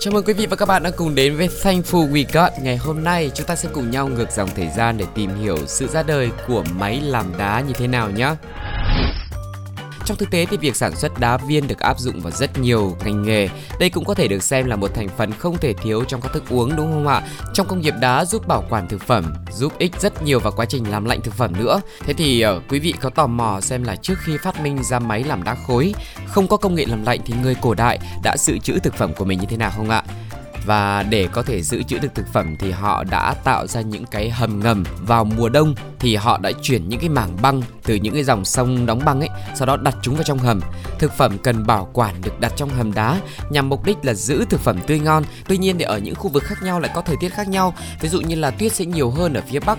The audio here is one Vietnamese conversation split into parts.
Chào mừng quý vị và các bạn đã cùng đến với Thankful We Got. Ngày hôm nay, chúng ta sẽ cùng nhau ngược dòng thời gian để tìm hiểu sự ra đời của máy làm đá như thế nào nhé trong thực tế thì việc sản xuất đá viên được áp dụng vào rất nhiều ngành nghề. Đây cũng có thể được xem là một thành phần không thể thiếu trong các thức uống đúng không ạ? Trong công nghiệp đá giúp bảo quản thực phẩm, giúp ích rất nhiều vào quá trình làm lạnh thực phẩm nữa. Thế thì uh, quý vị có tò mò xem là trước khi phát minh ra máy làm đá khối, không có công nghệ làm lạnh thì người cổ đại đã dự trữ thực phẩm của mình như thế nào không ạ? Và để có thể giữ trữ được thực phẩm thì họ đã tạo ra những cái hầm ngầm vào mùa đông. Thì họ đã chuyển những cái mảng băng từ những cái dòng sông đóng băng ấy, sau đó đặt chúng vào trong hầm. Thực phẩm cần bảo quản được đặt trong hầm đá nhằm mục đích là giữ thực phẩm tươi ngon. Tuy nhiên thì ở những khu vực khác nhau lại có thời tiết khác nhau. Ví dụ như là tuyết sẽ nhiều hơn ở phía bắc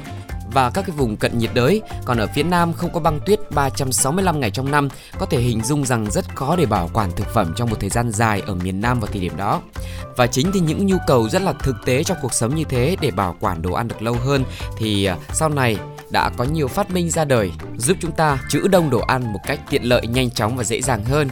và các cái vùng cận nhiệt đới. Còn ở phía Nam không có băng tuyết 365 ngày trong năm, có thể hình dung rằng rất khó để bảo quản thực phẩm trong một thời gian dài ở miền Nam vào thời điểm đó. Và chính thì những nhu cầu rất là thực tế trong cuộc sống như thế để bảo quản đồ ăn được lâu hơn thì à, sau này đã có nhiều phát minh ra đời giúp chúng ta trữ đông đồ ăn một cách tiện lợi, nhanh chóng và dễ dàng hơn.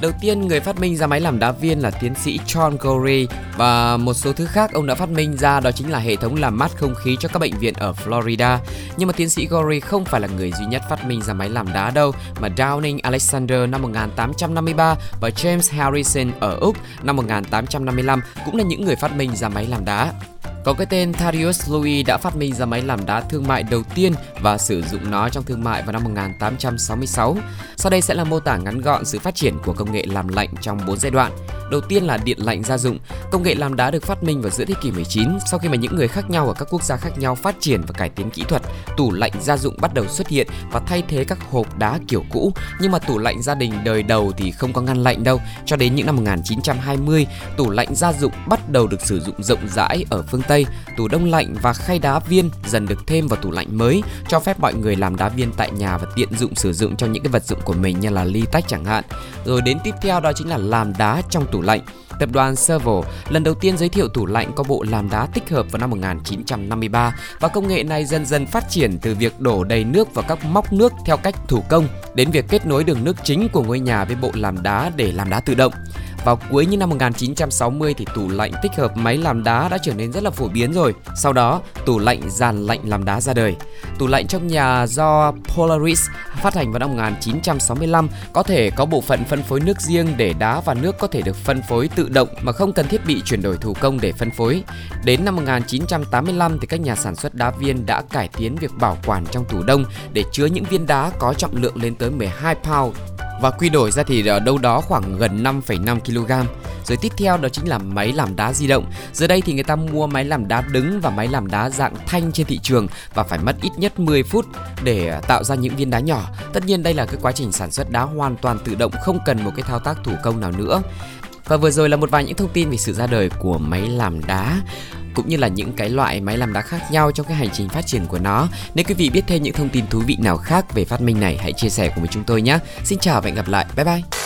Đầu tiên, người phát minh ra máy làm đá viên là tiến sĩ John Gorey và một số thứ khác ông đã phát minh ra, đó chính là hệ thống làm mát không khí cho các bệnh viện ở Florida. Nhưng mà tiến sĩ Gorey không phải là người duy nhất phát minh ra máy làm đá đâu, mà Downing Alexander năm 1853 và James Harrison ở Úc năm 1855 cũng là những người phát minh ra máy làm đá. Có cái tên Thaddeus Louis đã phát minh ra máy làm đá thương mại đầu tiên và sử dụng nó trong thương mại vào năm 1866. Sau đây sẽ là mô tả ngắn gọn sự phát triển của công nghệ làm lạnh trong 4 giai đoạn. Đầu tiên là điện lạnh gia dụng. Công nghệ làm đá được phát minh vào giữa thế kỷ 19 sau khi mà những người khác nhau ở các quốc gia khác nhau phát triển và cải tiến kỹ thuật. Tủ lạnh gia dụng bắt đầu xuất hiện và thay thế các hộp đá kiểu cũ. Nhưng mà tủ lạnh gia đình đời đầu thì không có ngăn lạnh đâu. Cho đến những năm 1920, tủ lạnh gia dụng bắt đầu được sử dụng rộng rãi ở phương Tây. Tủ đông lạnh và khay đá viên dần được thêm vào tủ lạnh mới, cho phép mọi người làm đá viên tại nhà và tiện dụng sử dụng cho những cái vật dụng của mình như là ly tách chẳng hạn. Rồi đến tiếp theo đó chính là làm đá trong tủ lạnh. Tập đoàn Servo lần đầu tiên giới thiệu tủ lạnh có bộ làm đá tích hợp vào năm 1953 và công nghệ này dần dần phát triển từ việc đổ đầy nước vào các móc nước theo cách thủ công đến việc kết nối đường nước chính của ngôi nhà với bộ làm đá để làm đá tự động. Vào cuối những năm 1960 thì tủ lạnh tích hợp máy làm đá đã trở nên rất là phổ biến rồi. Sau đó, tủ lạnh dàn lạnh làm đá ra đời. Tủ lạnh trong nhà do Polaris phát hành vào năm 1965 có thể có bộ phận phân phối nước riêng để đá và nước có thể được phân phối tự động mà không cần thiết bị chuyển đổi thủ công để phân phối. Đến năm 1985 thì các nhà sản xuất đá viên đã cải tiến việc bảo quản trong tủ đông để chứa những viên đá có trọng lượng lên tới 12 pound và quy đổi ra thì ở đâu đó khoảng gần 5,5 kg. Rồi tiếp theo đó chính là máy làm đá di động. Giờ đây thì người ta mua máy làm đá đứng và máy làm đá dạng thanh trên thị trường và phải mất ít nhất 10 phút để à, tạo ra những viên đá nhỏ. Tất nhiên đây là cái quá trình sản xuất đá hoàn toàn tự động không cần một cái thao tác thủ công nào nữa. Và vừa rồi là một vài những thông tin về sự ra đời của máy làm đá, cũng như là những cái loại máy làm đá khác nhau trong cái hành trình phát triển của nó. Nếu quý vị biết thêm những thông tin thú vị nào khác về phát minh này, hãy chia sẻ cùng với chúng tôi nhé. Xin chào và hẹn gặp lại. Bye bye.